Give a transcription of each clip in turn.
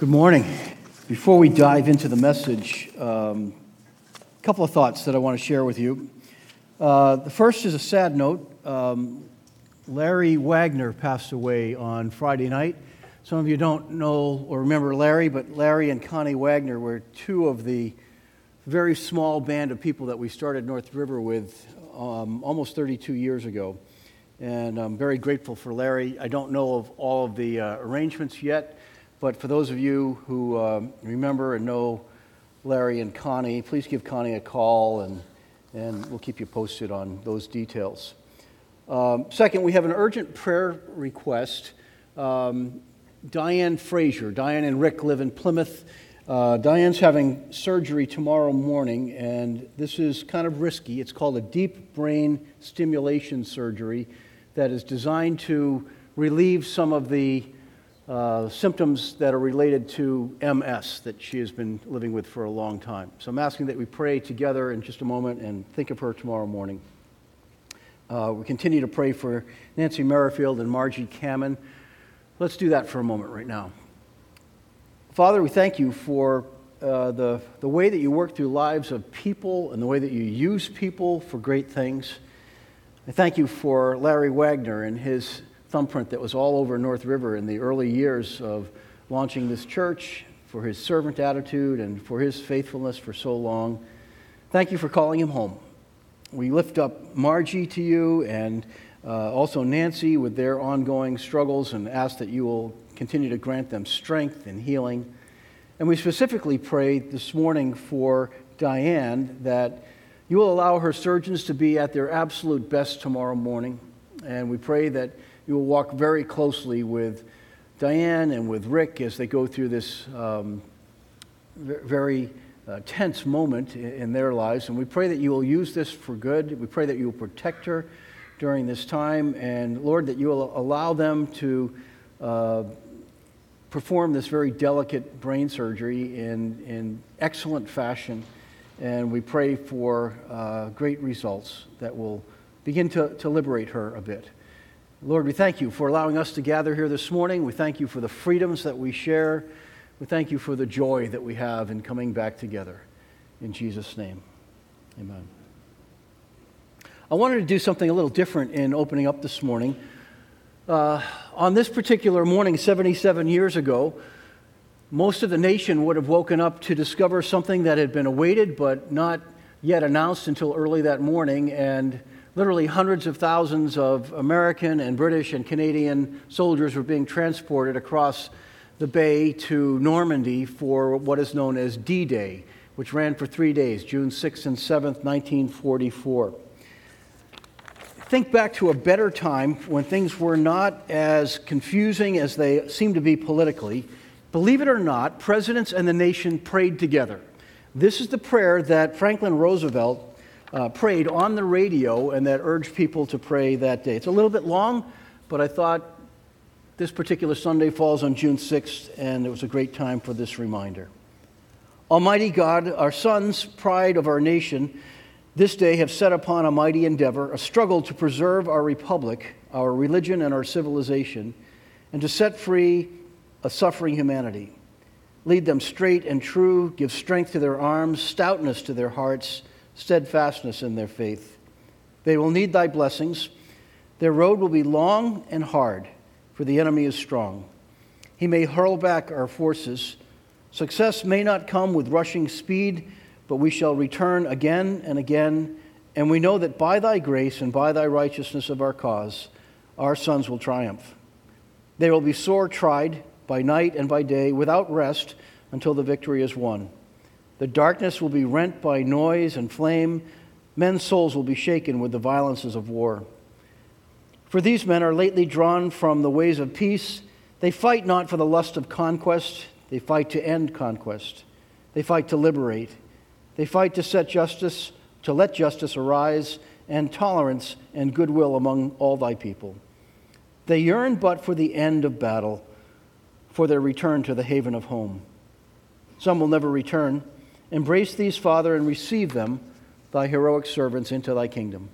Good morning. Before we dive into the message, um, a couple of thoughts that I want to share with you. Uh, the first is a sad note. Um, Larry Wagner passed away on Friday night. Some of you don't know or remember Larry, but Larry and Connie Wagner were two of the very small band of people that we started North River with um, almost 32 years ago. And I'm very grateful for Larry. I don't know of all of the uh, arrangements yet. But for those of you who um, remember and know Larry and Connie, please give Connie a call and, and we'll keep you posted on those details. Um, second, we have an urgent prayer request. Um, Diane Frazier. Diane and Rick live in Plymouth. Uh, Diane's having surgery tomorrow morning, and this is kind of risky. It's called a deep brain stimulation surgery that is designed to relieve some of the uh, symptoms that are related to MS that she has been living with for a long time. So I'm asking that we pray together in just a moment and think of her tomorrow morning. Uh, we continue to pray for Nancy Merrifield and Margie Cammon. Let's do that for a moment right now. Father, we thank you for uh, the, the way that you work through lives of people and the way that you use people for great things. I thank you for Larry Wagner and his thumbprint that was all over North River in the early years of launching this church, for his servant attitude, and for his faithfulness for so long. Thank you for calling him home. We lift up Margie to you and uh, also Nancy with their ongoing struggles and ask that you will continue to grant them strength and healing. And we specifically pray this morning for Diane that you will allow her surgeons to be at their absolute best tomorrow morning. And we pray that you will walk very closely with Diane and with Rick as they go through this um, very uh, tense moment in their lives. And we pray that you will use this for good. We pray that you will protect her during this time. And Lord, that you will allow them to uh, perform this very delicate brain surgery in, in excellent fashion. And we pray for uh, great results that will begin to, to liberate her a bit. Lord, we thank you for allowing us to gather here this morning. We thank you for the freedoms that we share. We thank you for the joy that we have in coming back together. In Jesus' name, amen. I wanted to do something a little different in opening up this morning. Uh, on this particular morning, 77 years ago, most of the nation would have woken up to discover something that had been awaited but not yet announced until early that morning. And literally hundreds of thousands of American and British and Canadian soldiers were being transported across the bay to Normandy for what is known as D Day, which ran for three days, June 6th and 7th, 1944. Think back to a better time when things were not as confusing as they seem to be politically. Believe it or not, presidents and the nation prayed together. This is the prayer that Franklin Roosevelt uh, prayed on the radio and that urged people to pray that day. It's a little bit long, but I thought this particular Sunday falls on June 6th, and it was a great time for this reminder. Almighty God, our sons, pride of our nation, this day have set upon a mighty endeavor, a struggle to preserve our republic, our religion, and our civilization, and to set free a suffering humanity. Lead them straight and true, give strength to their arms, stoutness to their hearts steadfastness in their faith. They will need thy blessings. Their road will be long and hard, for the enemy is strong. He may hurl back our forces. Success may not come with rushing speed, but we shall return again and again. And we know that by thy grace and by thy righteousness of our cause, our sons will triumph. They will be sore tried by night and by day, without rest, until the victory is won. The darkness will be rent by noise and flame. Men's souls will be shaken with the violences of war. For these men are lately drawn from the ways of peace. They fight not for the lust of conquest, they fight to end conquest. They fight to liberate. They fight to set justice, to let justice arise, and tolerance and goodwill among all thy people. They yearn but for the end of battle, for their return to the haven of home. Some will never return Embrace these, Father, and receive them, thy heroic servants, into thy kingdom.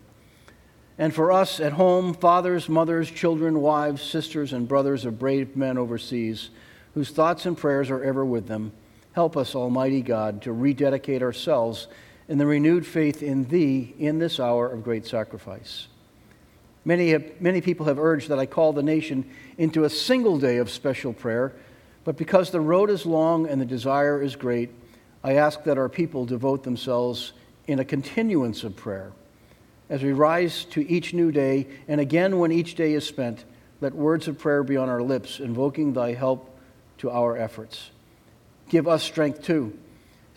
And for us at home, fathers, mothers, children, wives, sisters, and brothers of brave men overseas whose thoughts and prayers are ever with them. Help us, Almighty God, to rededicate ourselves in the renewed faith in Thee in this hour of great sacrifice. Many, have, many people have urged that I call the nation into a single day of special prayer, but because the road is long and the desire is great, I ask that our people devote themselves in a continuance of prayer. As we rise to each new day, and again when each day is spent, let words of prayer be on our lips, invoking thy help to our efforts. Give us strength too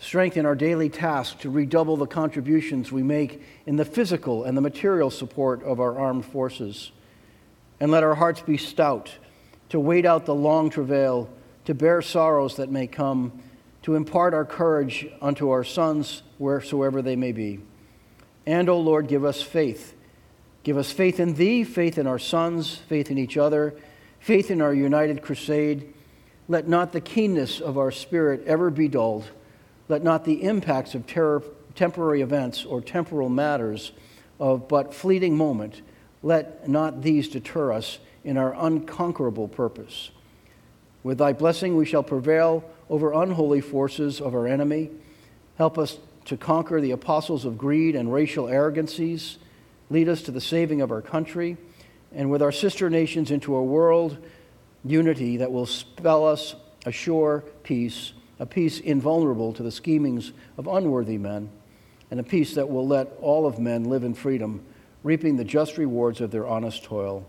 strength in our daily task to redouble the contributions we make in the physical and the material support of our armed forces. And let our hearts be stout to wait out the long travail, to bear sorrows that may come, to impart our courage unto our sons wheresoever they may be. And, O Lord, give us faith. Give us faith in Thee, faith in our sons, faith in each other, faith in our united crusade. Let not the keenness of our spirit ever be dulled let not the impacts of terror, temporary events or temporal matters of but fleeting moment, let not these deter us in our unconquerable purpose. With thy blessing, we shall prevail over unholy forces of our enemy. Help us to conquer the apostles of greed and racial arrogancies. Lead us to the saving of our country, and with our sister nations into a world unity that will spell us a sure peace a peace invulnerable to the schemings of unworthy men, and a peace that will let all of men live in freedom, reaping the just rewards of their honest toil.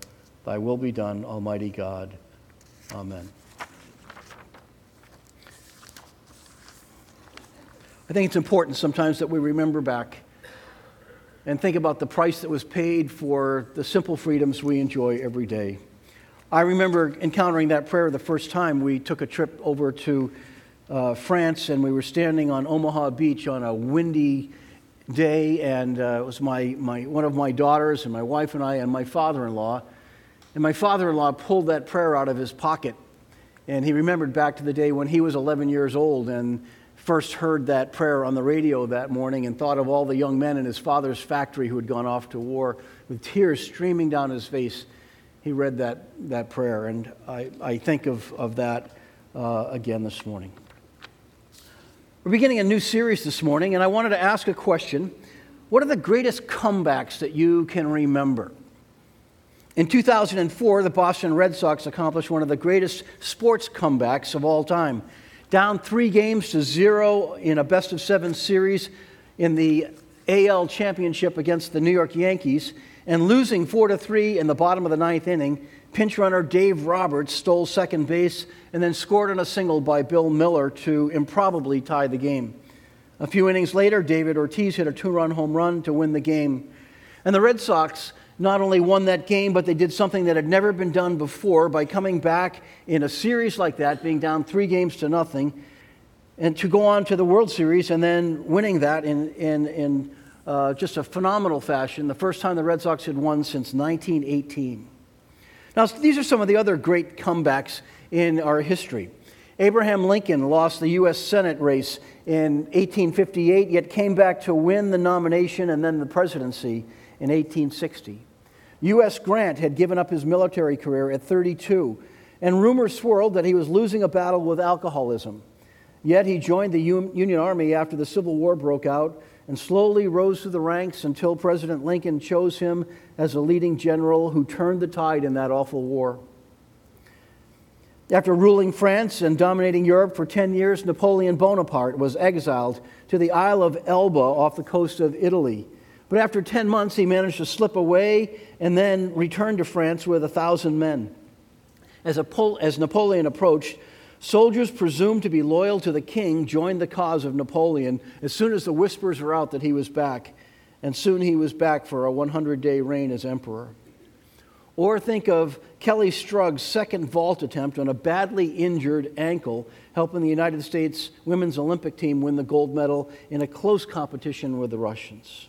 Thy will be done, Almighty God. Amen. I think it's important sometimes that we remember back and think about the price that was paid for the simple freedoms we enjoy every day. I remember encountering that prayer the first time we took a trip over to uh, France, and we were standing on Omaha Beach on a windy day, and uh, it was my, my, one of my daughters, and my wife and I, and my father in law. And my father in law pulled that prayer out of his pocket, and he remembered back to the day when he was 11 years old and first heard that prayer on the radio that morning and thought of all the young men in his father's factory who had gone off to war with tears streaming down his face. He read that, that prayer, and I, I think of, of that uh, again this morning. We're beginning a new series this morning, and I wanted to ask a question. What are the greatest comebacks that you can remember? In 2004, the Boston Red Sox accomplished one of the greatest sports comebacks of all time. Down three games to zero in a best of seven series in the AL championship against the New York Yankees, and losing four to three in the bottom of the ninth inning, pinch runner Dave Roberts stole second base and then scored on a single by Bill Mueller to improbably tie the game. A few innings later, David Ortiz hit a two run home run to win the game. And the Red Sox not only won that game, but they did something that had never been done before by coming back in a series like that, being down three games to nothing, and to go on to the World Series and then winning that in, in, in uh, just a phenomenal fashion, the first time the Red Sox had won since 1918. Now, these are some of the other great comebacks in our history. Abraham Lincoln lost the U.S. Senate race in 1858, yet came back to win the nomination and then the presidency in 1860. U.S. Grant had given up his military career at 32, and rumors swirled that he was losing a battle with alcoholism. Yet he joined the Union Army after the Civil War broke out and slowly rose through the ranks until President Lincoln chose him as a leading general who turned the tide in that awful war. After ruling France and dominating Europe for 10 years, Napoleon Bonaparte was exiled to the Isle of Elba off the coast of Italy. But after 10 months, he managed to slip away and then returned to France with a thousand men. As, as Napoleon approached, soldiers presumed to be loyal to the king joined the cause of Napoleon as soon as the whispers were out that he was back. And soon he was back for a 100 day reign as emperor. Or think of Kelly Strug's second vault attempt on a badly injured ankle, helping the United States women's Olympic team win the gold medal in a close competition with the Russians.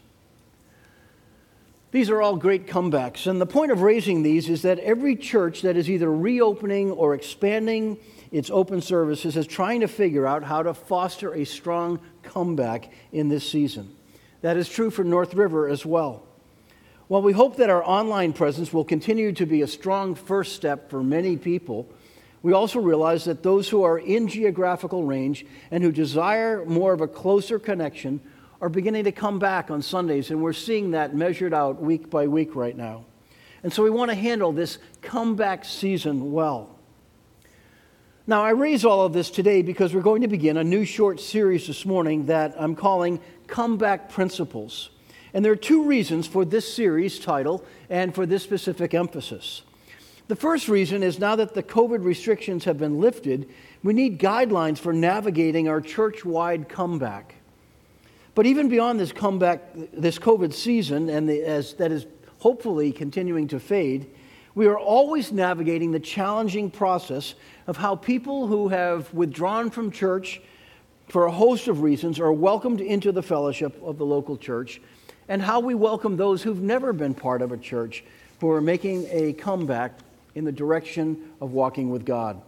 These are all great comebacks. And the point of raising these is that every church that is either reopening or expanding its open services is trying to figure out how to foster a strong comeback in this season. That is true for North River as well. While we hope that our online presence will continue to be a strong first step for many people, We also realize that those who are in geographical range and who desire more of a closer connection are beginning to come back on Sundays, and we're seeing that measured out week by week right now. And so we want to handle this comeback season well. Now, I raise all of this today because we're going to begin a new short series this morning that I'm calling Comeback Principles. And there are two reasons for this series title and for this specific emphasis. The first reason is now that the COVID restrictions have been lifted, we need guidelines for navigating our church wide comeback. But even beyond this comeback, this COVID season, and the, as that is hopefully continuing to fade, we are always navigating the challenging process of how people who have withdrawn from church for a host of reasons are welcomed into the fellowship of the local church, and how we welcome those who've never been part of a church who are making a comeback in the direction of walking with God.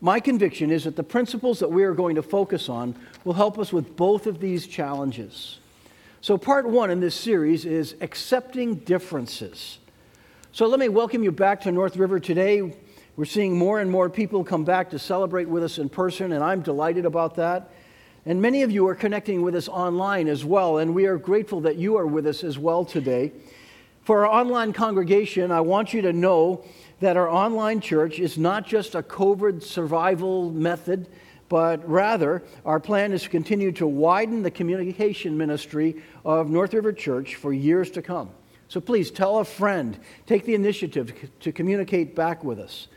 My conviction is that the principles that we are going to focus on will help us with both of these challenges. So, part one in this series is accepting differences. So, let me welcome you back to North River today. We're seeing more and more people come back to celebrate with us in person, and I'm delighted about that. And many of you are connecting with us online as well, and we are grateful that you are with us as well today. For our online congregation, I want you to know that our online church is not just a COVID survival method, but rather our plan is to continue to widen the communication ministry of North River Church for years to come. So please tell a friend, take the initiative to communicate back with us.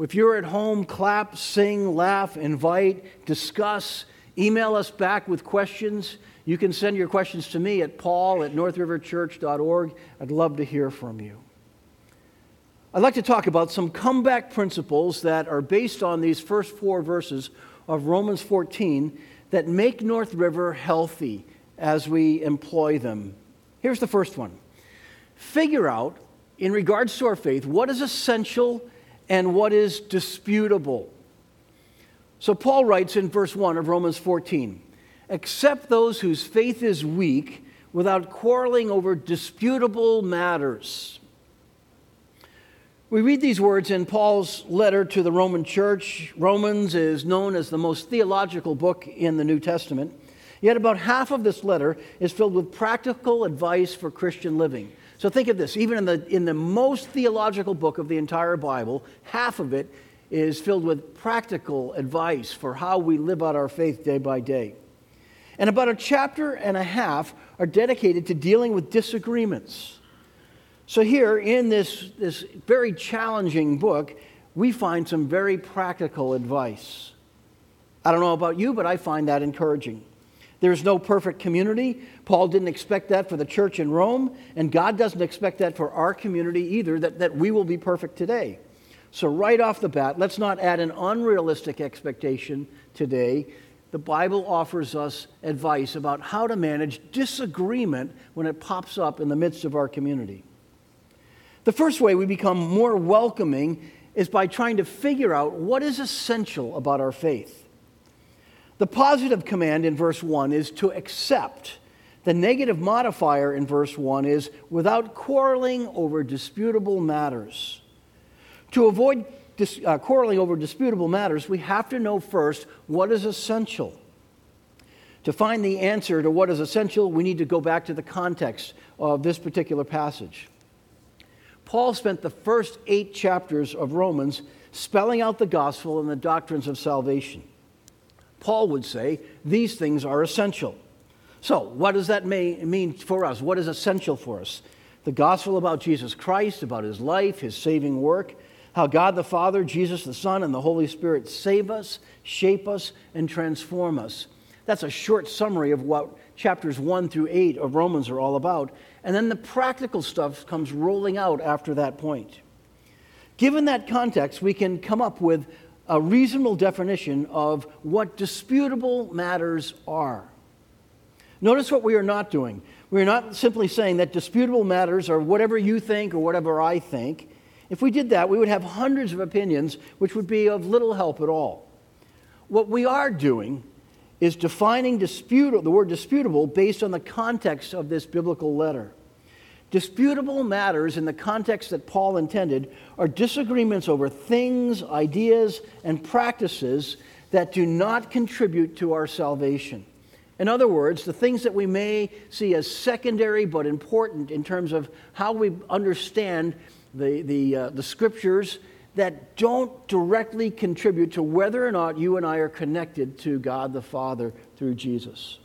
If you're at home, clap, sing, laugh, invite, discuss, email us back with questions. You can send your questions to me at paul at northriverchurch.org. I'd love to hear from you. I'd like to talk about some comeback principles that are based on these first four verses of Romans 14 that make North River healthy as we employ them. Here's the first one figure out, in regards to our faith, what is essential and what is disputable. So Paul writes in verse 1 of Romans 14 accept those whose faith is weak without quarreling over disputable matters. We read these words in Paul's letter to the Roman church. Romans is known as the most theological book in the New Testament. Yet, about half of this letter is filled with practical advice for Christian living. So, think of this even in the, in the most theological book of the entire Bible, half of it is filled with practical advice for how we live out our faith day by day. And about a chapter and a half are dedicated to dealing with disagreements. So, here in this, this very challenging book, we find some very practical advice. I don't know about you, but I find that encouraging. There's no perfect community. Paul didn't expect that for the church in Rome, and God doesn't expect that for our community either, that, that we will be perfect today. So, right off the bat, let's not add an unrealistic expectation today. The Bible offers us advice about how to manage disagreement when it pops up in the midst of our community. The first way we become more welcoming is by trying to figure out what is essential about our faith. The positive command in verse 1 is to accept. The negative modifier in verse 1 is without quarreling over disputable matters. To avoid dis, uh, quarreling over disputable matters, we have to know first what is essential. To find the answer to what is essential, we need to go back to the context of this particular passage. Paul spent the first eight chapters of Romans spelling out the gospel and the doctrines of salvation. Paul would say these things are essential. So, what does that mean for us? What is essential for us? The gospel about Jesus Christ, about his life, his saving work, how God the Father, Jesus the Son, and the Holy Spirit save us, shape us, and transform us. That's a short summary of what chapters 1 through 8 of Romans are all about. And then the practical stuff comes rolling out after that point. Given that context, we can come up with a reasonable definition of what disputable matters are. Notice what we are not doing. We are not simply saying that disputable matters are whatever you think or whatever I think. If we did that, we would have hundreds of opinions, which would be of little help at all. What we are doing is defining dispute, the word disputable based on the context of this biblical letter. Disputable matters in the context that Paul intended are disagreements over things, ideas, and practices that do not contribute to our salvation. In other words, the things that we may see as secondary but important in terms of how we understand the, the, uh, the scriptures that don't directly contribute to whether or not you and I are connected to God the Father through Jesus.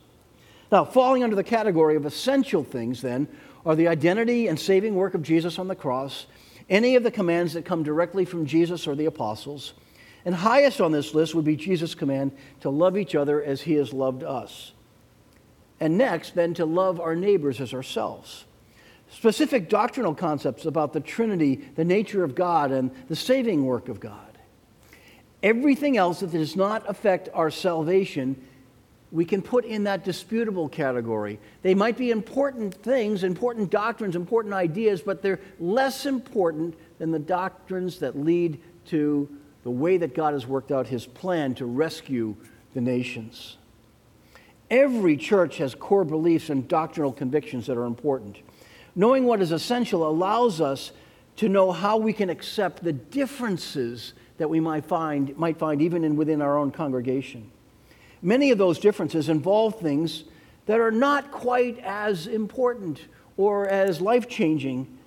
Now, falling under the category of essential things, then, are the identity and saving work of Jesus on the cross, any of the commands that come directly from Jesus or the apostles, and highest on this list would be Jesus' command to love each other as he has loved us. And next, then, to love our neighbors as ourselves specific doctrinal concepts about the Trinity, the nature of God, and the saving work of God. Everything else that does not affect our salvation, we can put in that disputable category. They might be important things, important doctrines, important ideas, but they're less important than the doctrines that lead to the way that God has worked out his plan to rescue the nations. Every church has core beliefs and doctrinal convictions that are important. Knowing what is essential allows us to know how we can accept the differences that we might find, might find even in, within our own congregation. Many of those differences involve things that are not quite as important or as life changing.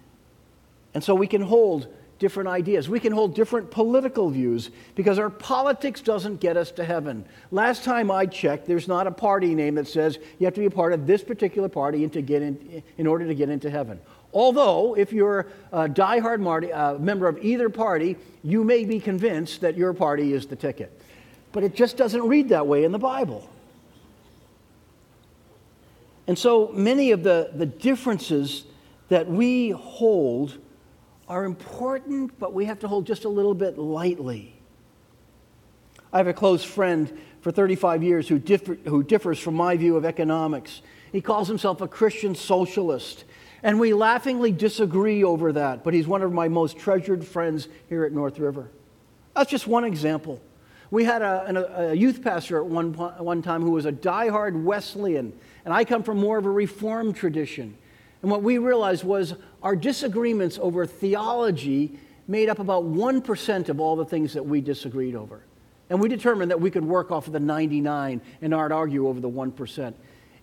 And so we can hold different ideas. We can hold different political views because our politics doesn't get us to heaven. Last time I checked, there's not a party name that says you have to be a part of this particular party to get in, in order to get into heaven. Although, if you're a diehard Marty, uh, member of either party, you may be convinced that your party is the ticket. But it just doesn't read that way in the Bible. And so many of the, the differences that we hold are important, but we have to hold just a little bit lightly. I have a close friend for 35 years who, differ, who differs from my view of economics. He calls himself a Christian socialist. And we laughingly disagree over that, but he's one of my most treasured friends here at North River. That's just one example. We had a, a, youth pastor at one, one time who was a diehard Wesleyan, and I come from more of a Reformed tradition. And what we realized was our disagreements over theology made up about 1% of all the things that we disagreed over. And we determined that we could work off of the 99 and not argue over the 1%.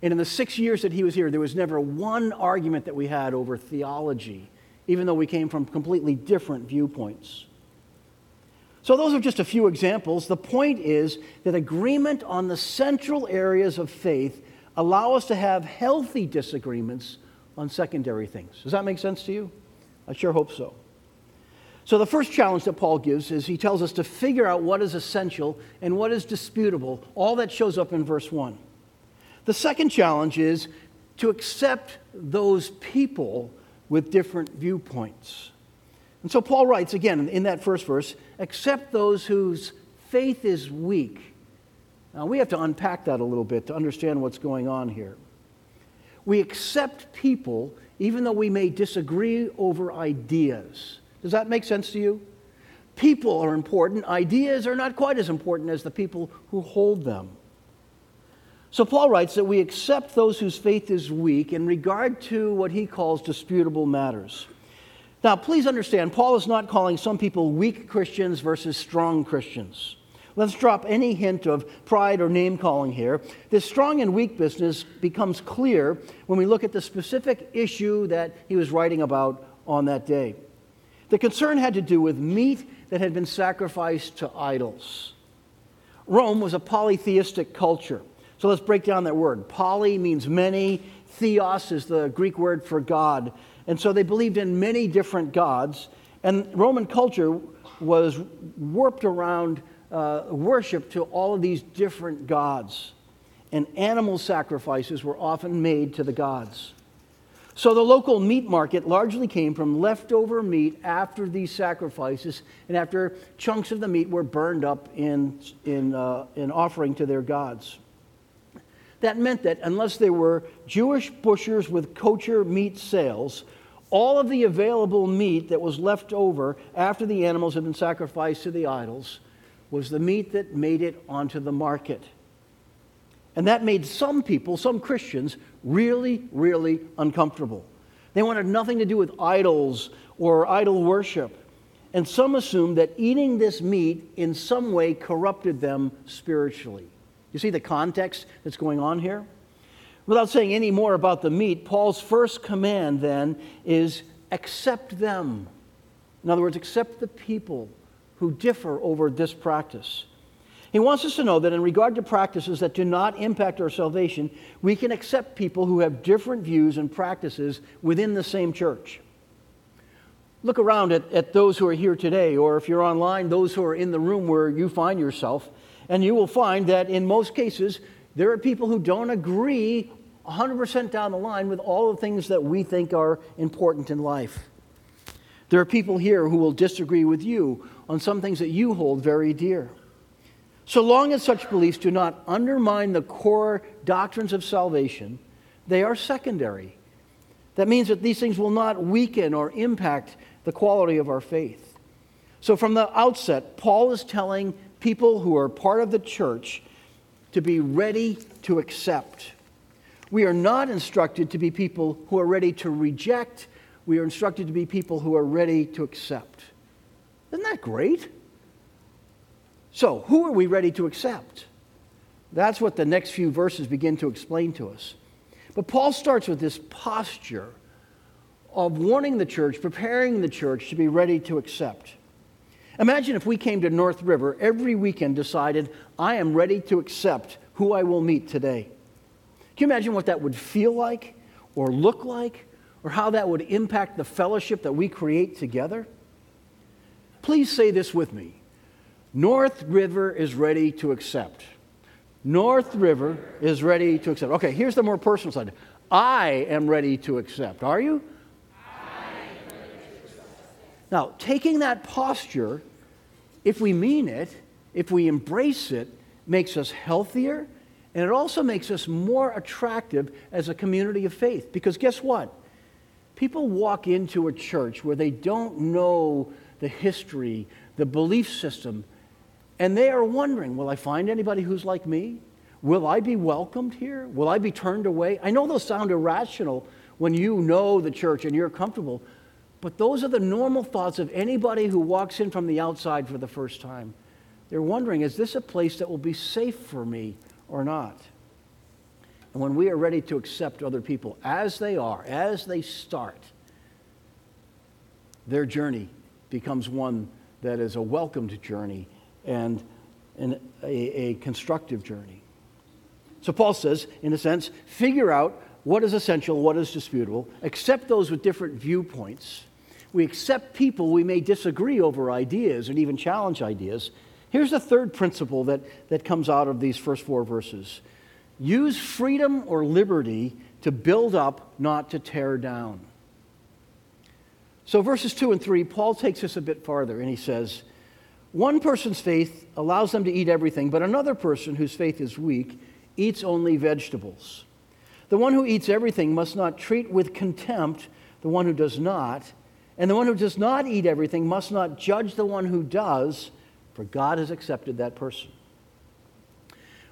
And in the six years that he was here, there was never one argument that we had over theology, even though we came from completely different viewpoints. So, those are just a few examples. The point is that agreement on the central areas of faith allow us to have healthy disagreements on secondary things. Does that make sense to you? I sure hope so. So, the first challenge that Paul gives is he tells us to figure out what is essential and what is disputable. All that shows up in verse 1. The second challenge is to accept those people with different viewpoints. And so, Paul writes again in that first verse accept those whose faith is weak. Now, we have to unpack that a little bit to understand what's going on here. We accept people even though we may disagree over ideas. Does that make sense to you? People are important, ideas are not quite as important as the people who hold them. So Paul writes that we accept those whose faith is weak in regard to what he calls disputable matters. Now, please understand, Paul is not calling some people weak Christians versus strong Christians. Let's drop any hint of pride or name calling here. This strong and weak business becomes clear when we look at the specific issue that he was writing about on that day. The concern had to do with meat that had been sacrificed to idols. Rome was a polytheistic culture. So let's break down that word. Poly means many, theos is the Greek word for God. And so they believed in many different gods. And Roman culture was warped around uh, worship to all of these different gods. And animal sacrifices were often made to the gods. So the local meat market largely came from leftover meat after these sacrifices and after chunks of the meat were burned up in, in, uh, in offering to their gods. That meant that unless there were Jewish butchers with kosher meat sales, all of the available meat that was left over after the animals had been sacrificed to the idols was the meat that made it onto the market. And that made some people, some Christians, really, really uncomfortable. They wanted nothing to do with idols or idol worship. And some assumed that eating this meat in some way corrupted them spiritually. You see the context that's going on here? Without saying any more about the meat, Paul's first command then is accept them. In other words, accept the people who differ over this practice. He wants us to know that in regard to practices that do not impact our salvation, we can accept people who have different views and practices within the same church. Look around at, at those who are here today, or if you're online, those who are in the room where you find yourself, and you will find that in most cases, there are people who don't agree 100% down the line with all the things that we think are important in life. There are people here who will disagree with you on some things that you hold very dear. So long as such beliefs do not undermine the core doctrines of salvation, they are secondary. That means that these things will not weaken or impact the quality of our faith. So, from the outset, Paul is telling people who are part of the church to be ready to accept. We are not instructed to be people who are ready to reject, we are instructed to be people who are ready to accept. Isn't that great? So, who are we ready to accept? That's what the next few verses begin to explain to us. But Paul starts with this posture of warning the church, preparing the church to be ready to accept. Imagine if we came to North River every weekend decided, I am ready to accept who I will meet today. Can you imagine what that would feel like or look like or how that would impact the fellowship that we create together? Please say this with me North River is ready to accept. North River is ready to accept. Okay, here's the more personal side. I am ready to accept. Are you? Now, taking that posture, if we mean it, if we embrace it, makes us healthier and it also makes us more attractive as a community of faith. Because guess what? People walk into a church where they don't know the history, the belief system, and they are wondering will I find anybody who's like me? Will I be welcomed here? Will I be turned away? I know those sound irrational when you know the church and you're comfortable, but those are the normal thoughts of anybody who walks in from the outside for the first time. They're wondering is this a place that will be safe for me or not? And when we are ready to accept other people as they are, as they start, their journey becomes one that is a welcomed journey and an, a, a constructive journey. So Paul says, in a sense, figure out what is essential, what is disputable, accept those with different viewpoints. We accept people we may disagree over ideas and even challenge ideas. Here's the third principle that, that comes out of these first four verses use freedom or liberty to build up, not to tear down. So, verses 2 and 3, Paul takes us a bit farther and he says, one person's faith allows them to eat everything, but another person whose faith is weak eats only vegetables. The one who eats everything must not treat with contempt the one who does not, and the one who does not eat everything must not judge the one who does, for God has accepted that person.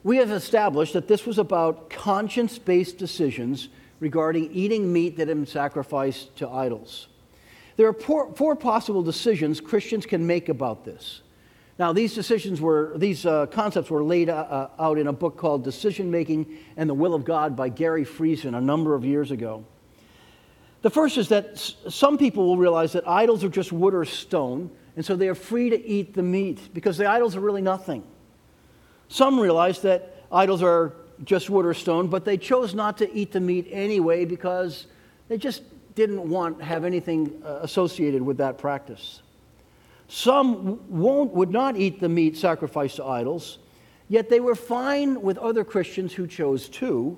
We have established that this was about conscience based decisions regarding eating meat that had been sacrificed to idols. There are four, four possible decisions Christians can make about this. Now, these decisions were, these uh, concepts were laid uh, uh, out in a book called Decision Making and the Will of God by Gary Friesen a number of years ago. The first is that some people will realize that idols are just wood or stone, and so they are free to eat the meat because the idols are really nothing. Some realize that idols are just wood or stone, but they chose not to eat the meat anyway because they just didn't want to have anything uh, associated with that practice. Some won't, would not eat the meat sacrificed to idols, yet they were fine with other Christians who chose to.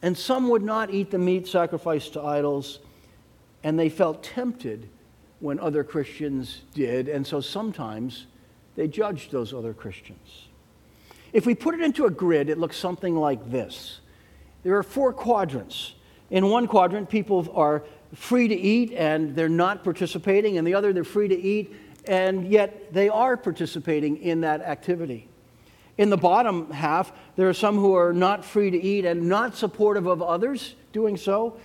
And some would not eat the meat sacrificed to idols, and they felt tempted when other Christians did. And so sometimes they judged those other Christians. If we put it into a grid, it looks something like this there are four quadrants. In one quadrant, people are free to eat and they're not participating. In the other, they're free to eat and yet they are participating in that activity. In the bottom half, there are some who are not free to eat and not supportive of others doing so.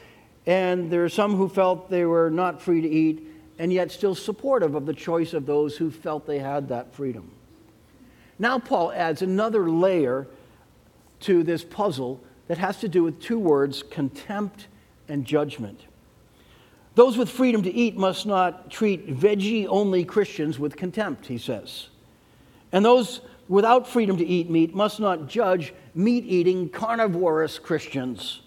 And there are some who felt they were not free to eat and yet still supportive of the choice of those who felt they had that freedom. Now, Paul adds another layer to this puzzle that has to do with two words contempt and judgment. Those with freedom to eat must not treat veggie only Christians with contempt, he says. And those without freedom to eat meat must not judge meat eating carnivorous Christians.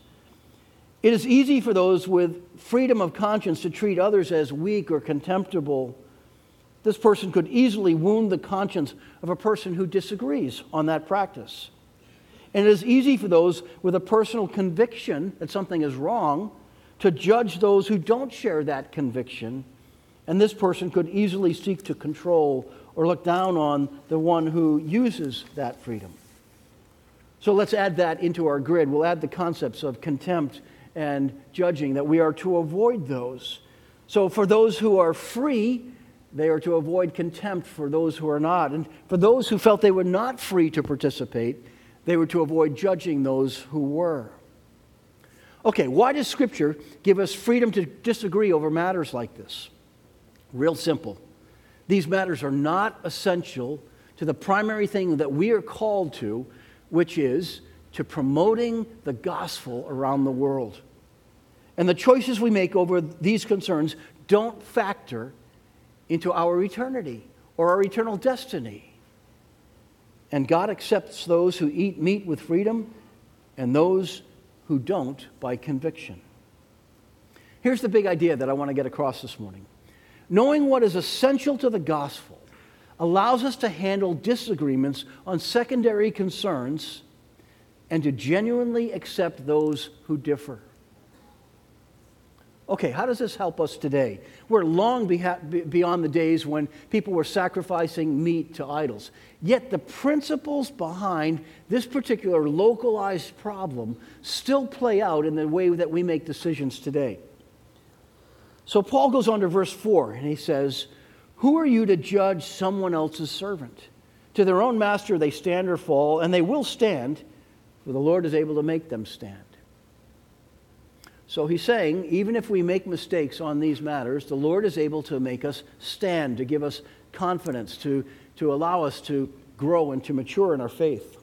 It is easy for those with freedom of conscience to treat others as weak or contemptible. This person could easily wound the conscience of a person who disagrees on that practice. And it is easy for those with a personal conviction that something is wrong to judge those who don't share that conviction. And this person could easily seek to control or look down on the one who uses that freedom. So let's add that into our grid. We'll add the concepts of contempt and judging, that we are to avoid those. So for those who are free, they are to avoid contempt for those who are not. And for those who felt they were not free to participate, they were to avoid judging those who were. Okay, why does Scripture give us freedom to disagree over matters like this? Real simple. These matters are not essential to the primary thing that we are called to, which is to promoting the gospel around the world. And the choices we make over these concerns don't factor into our eternity or our eternal destiny. And God accepts those who eat meat with freedom and those who don't by conviction. Here's the big idea that I want to get across this morning knowing what is essential to the gospel allows us to handle disagreements on secondary concerns and to genuinely accept those who differ. Okay, how does this help us today? We're long beyond the days when people were sacrificing meat to idols. Yet the principles behind this particular localized problem still play out in the way that we make decisions today. So Paul goes on to verse 4 and he says, Who are you to judge someone else's servant? To their own master they stand or fall, and they will stand, for the Lord is able to make them stand. So he's saying, even if we make mistakes on these matters, the Lord is able to make us stand, to give us confidence, to, to allow us to grow and to mature in our faith.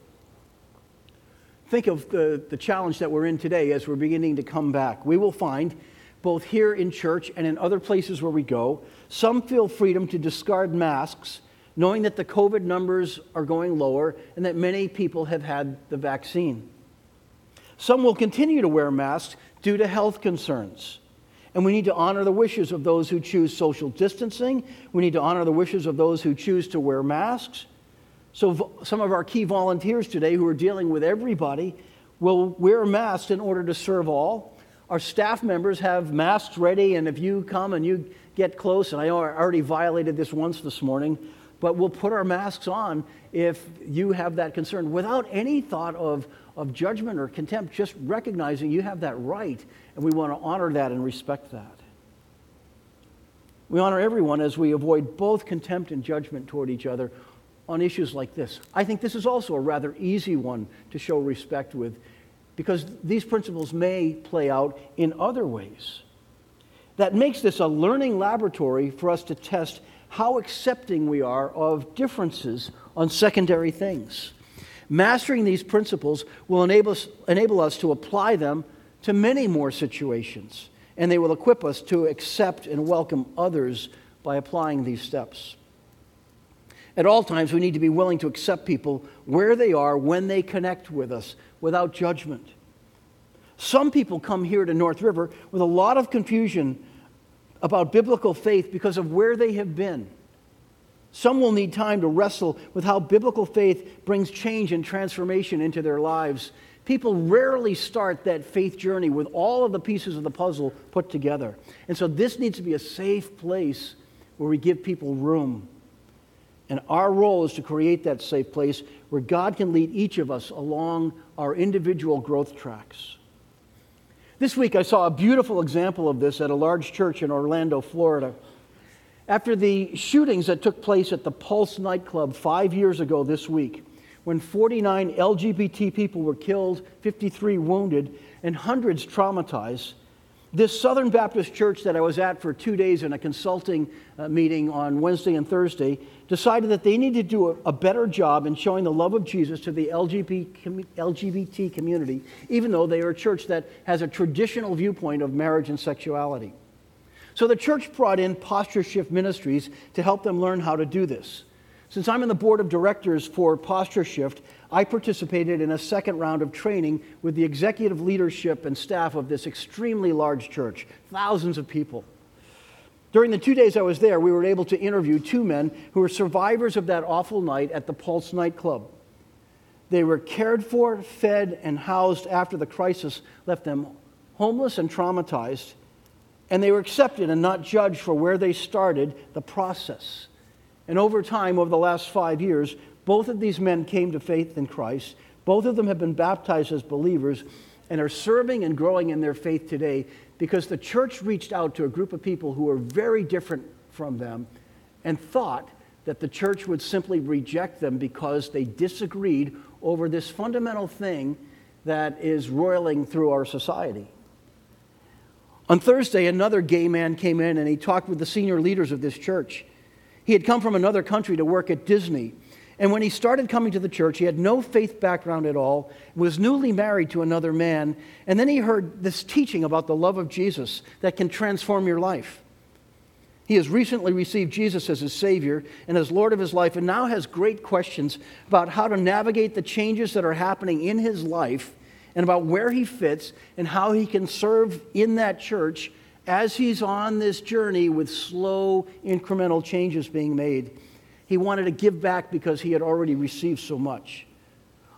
Think of the, the challenge that we're in today as we're beginning to come back. We will find, both here in church and in other places where we go, some feel freedom to discard masks, knowing that the COVID numbers are going lower and that many people have had the vaccine. Some will continue to wear masks due to health concerns. And we need to honor the wishes of those who choose social distancing. We need to honor the wishes of those who choose to wear masks. So, some of our key volunteers today who are dealing with everybody will wear masks in order to serve all. Our staff members have masks ready, and if you come and you get close, and I already violated this once this morning, but we'll put our masks on if you have that concern without any thought of, of judgment or contempt, just recognizing you have that right, and we want to honor that and respect that. We honor everyone as we avoid both contempt and judgment toward each other on issues like this. I think this is also a rather easy one to show respect with because these principles may play out in other ways. That makes this a learning laboratory for us to test how accepting we are of differences on secondary things. Mastering these principles will enable us, enable us to apply them to many more situations, and they will equip us to accept and welcome others by applying these steps. At all times, we need to be willing to accept people where they are when they connect with us without judgment. Some people come here to North River with a lot of confusion about biblical faith because of where they have been. Some will need time to wrestle with how biblical faith brings change and transformation into their lives. People rarely start that faith journey with all of the pieces of the puzzle put together. And so this needs to be a safe place where we give people room. And our role is to create that safe place where God can lead each of us along our individual growth tracks. This week I saw a beautiful example of this at a large church in Orlando, Florida. After the shootings that took place at the Pulse nightclub five years ago this week, when 49 LGBT people were killed, 53 wounded, and hundreds traumatized, This Southern Baptist church that I was at for two days in a consulting uh, meeting on Wednesday and Thursday decided that they needed to do a, a better job in showing the love of Jesus to the LGBT, com- LGBT community, even though they are a church that has a traditional viewpoint of marriage and sexuality. So the church brought in Posture Shift Ministries to help them learn how to do this. Since I'm in the board of directors for Posture Shift, I participated in a second round of training with the executive leadership and staff of this extremely large church, thousands of people. During the two days I was there, we were able to interview two men who were survivors of that awful night at the Pulse nightclub. They were cared for, fed, and housed after the crisis left them homeless and traumatized, and they were accepted and not judged for where they started the process. And over time, over the last five years, both of these men came to faith in Christ. Both of them have been baptized as believers and are serving and growing in their faith today because the church reached out to a group of people who were very different from them and thought that the church would simply reject them because they disagreed over this fundamental thing that is roiling through our society. On Thursday, another gay man came in and he talked with the senior leaders of this church. He had come from another country to work at Disney. And when he started coming to the church, he had no faith background at all, was newly married to another man, and then he heard this teaching about the love of Jesus that can transform your life. He has recently received Jesus as his Savior and as Lord of his life, and now has great questions about how to navigate the changes that are happening in his life and about where he fits and how he can serve in that church as he's on this journey with slow, incremental changes being made. He wanted to give back because he had already received so much.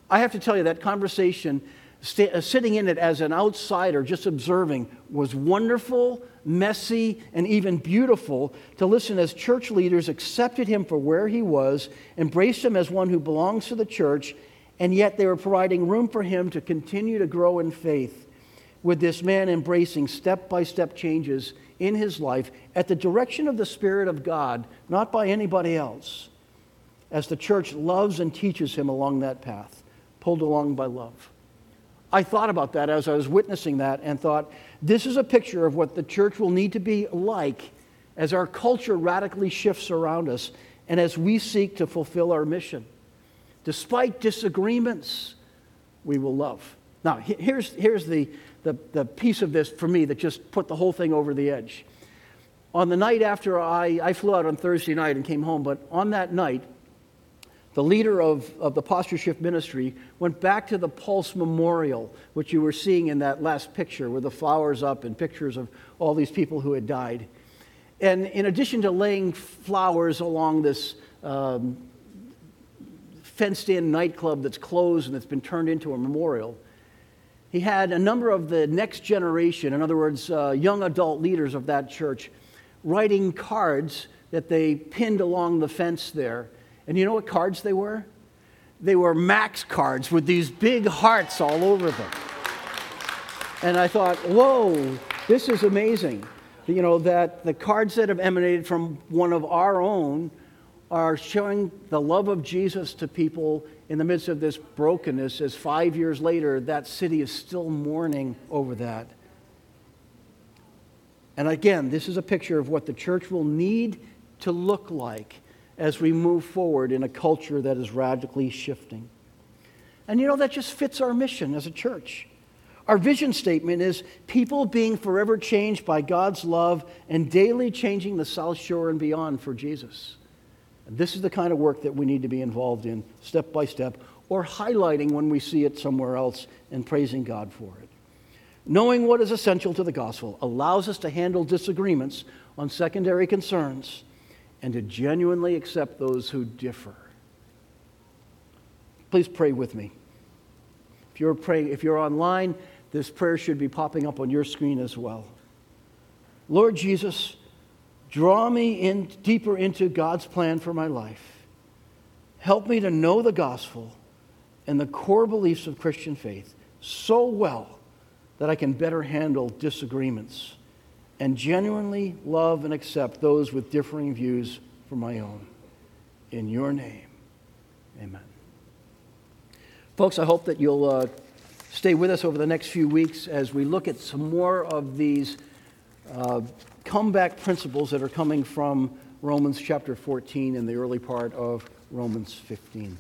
I have to tell you, that conversation, st- uh, sitting in it as an outsider, just observing, was wonderful, messy, and even beautiful to listen as church leaders accepted him for where he was, embraced him as one who belongs to the church, and yet they were providing room for him to continue to grow in faith with this man embracing step by step changes in his life at the direction of the Spirit of God, not by anybody else, as the church loves and teaches him along that path, pulled along by love. I thought about that as I was witnessing that and thought, this is a picture of what the church will need to be like as our culture radically shifts around us and as we seek to fulfill our mission. Despite disagreements, we will love. Now, here's, here's the, the, the piece of this for me that just put the whole thing over the edge. On the night after I, I flew out on Thursday night and came home, but on that night, the leader of, of the Posture Shift Ministry went back to the Pulse Memorial, which you were seeing in that last picture with the flowers up and pictures of all these people who had died. And in addition to laying flowers along this um, fenced in nightclub that's closed and that's been turned into a memorial, he had a number of the next generation, in other words, uh, young adult leaders of that church, writing cards that they pinned along the fence there. And you know what cards they were? They were Max cards with these big hearts all over them. And I thought, whoa, this is amazing. You know, that the cards that have emanated from one of our own are showing the love of Jesus to people in the midst of this brokenness, as five years later, that city is still mourning over that. And again, this is a picture of what the church will need to look like as we move forward in a culture that is radically shifting. And you know, that just fits our mission as a church. Our vision statement is people being forever changed by God's love and daily changing the South Shore and beyond for Jesus. And this is the kind of work that we need to be involved in step by step or highlighting when we see it somewhere else and praising God for it. Knowing what is essential to the gospel allows us to handle disagreements on secondary concerns and to genuinely accept those who differ. Please pray with me. If you're praying, if you're online, this prayer should be popping up on your screen as well. Lord Jesus, Draw me in deeper into God's plan for my life. Help me to know the gospel and the core beliefs of Christian faith so well that I can better handle disagreements and genuinely love and accept those with differing views from my own. In your name, amen. Folks, I hope that you'll uh, stay with us over the next few weeks as we look at some more of these uh, comeback principles that are coming from Romans chapter 14 and the early part of Romans 15.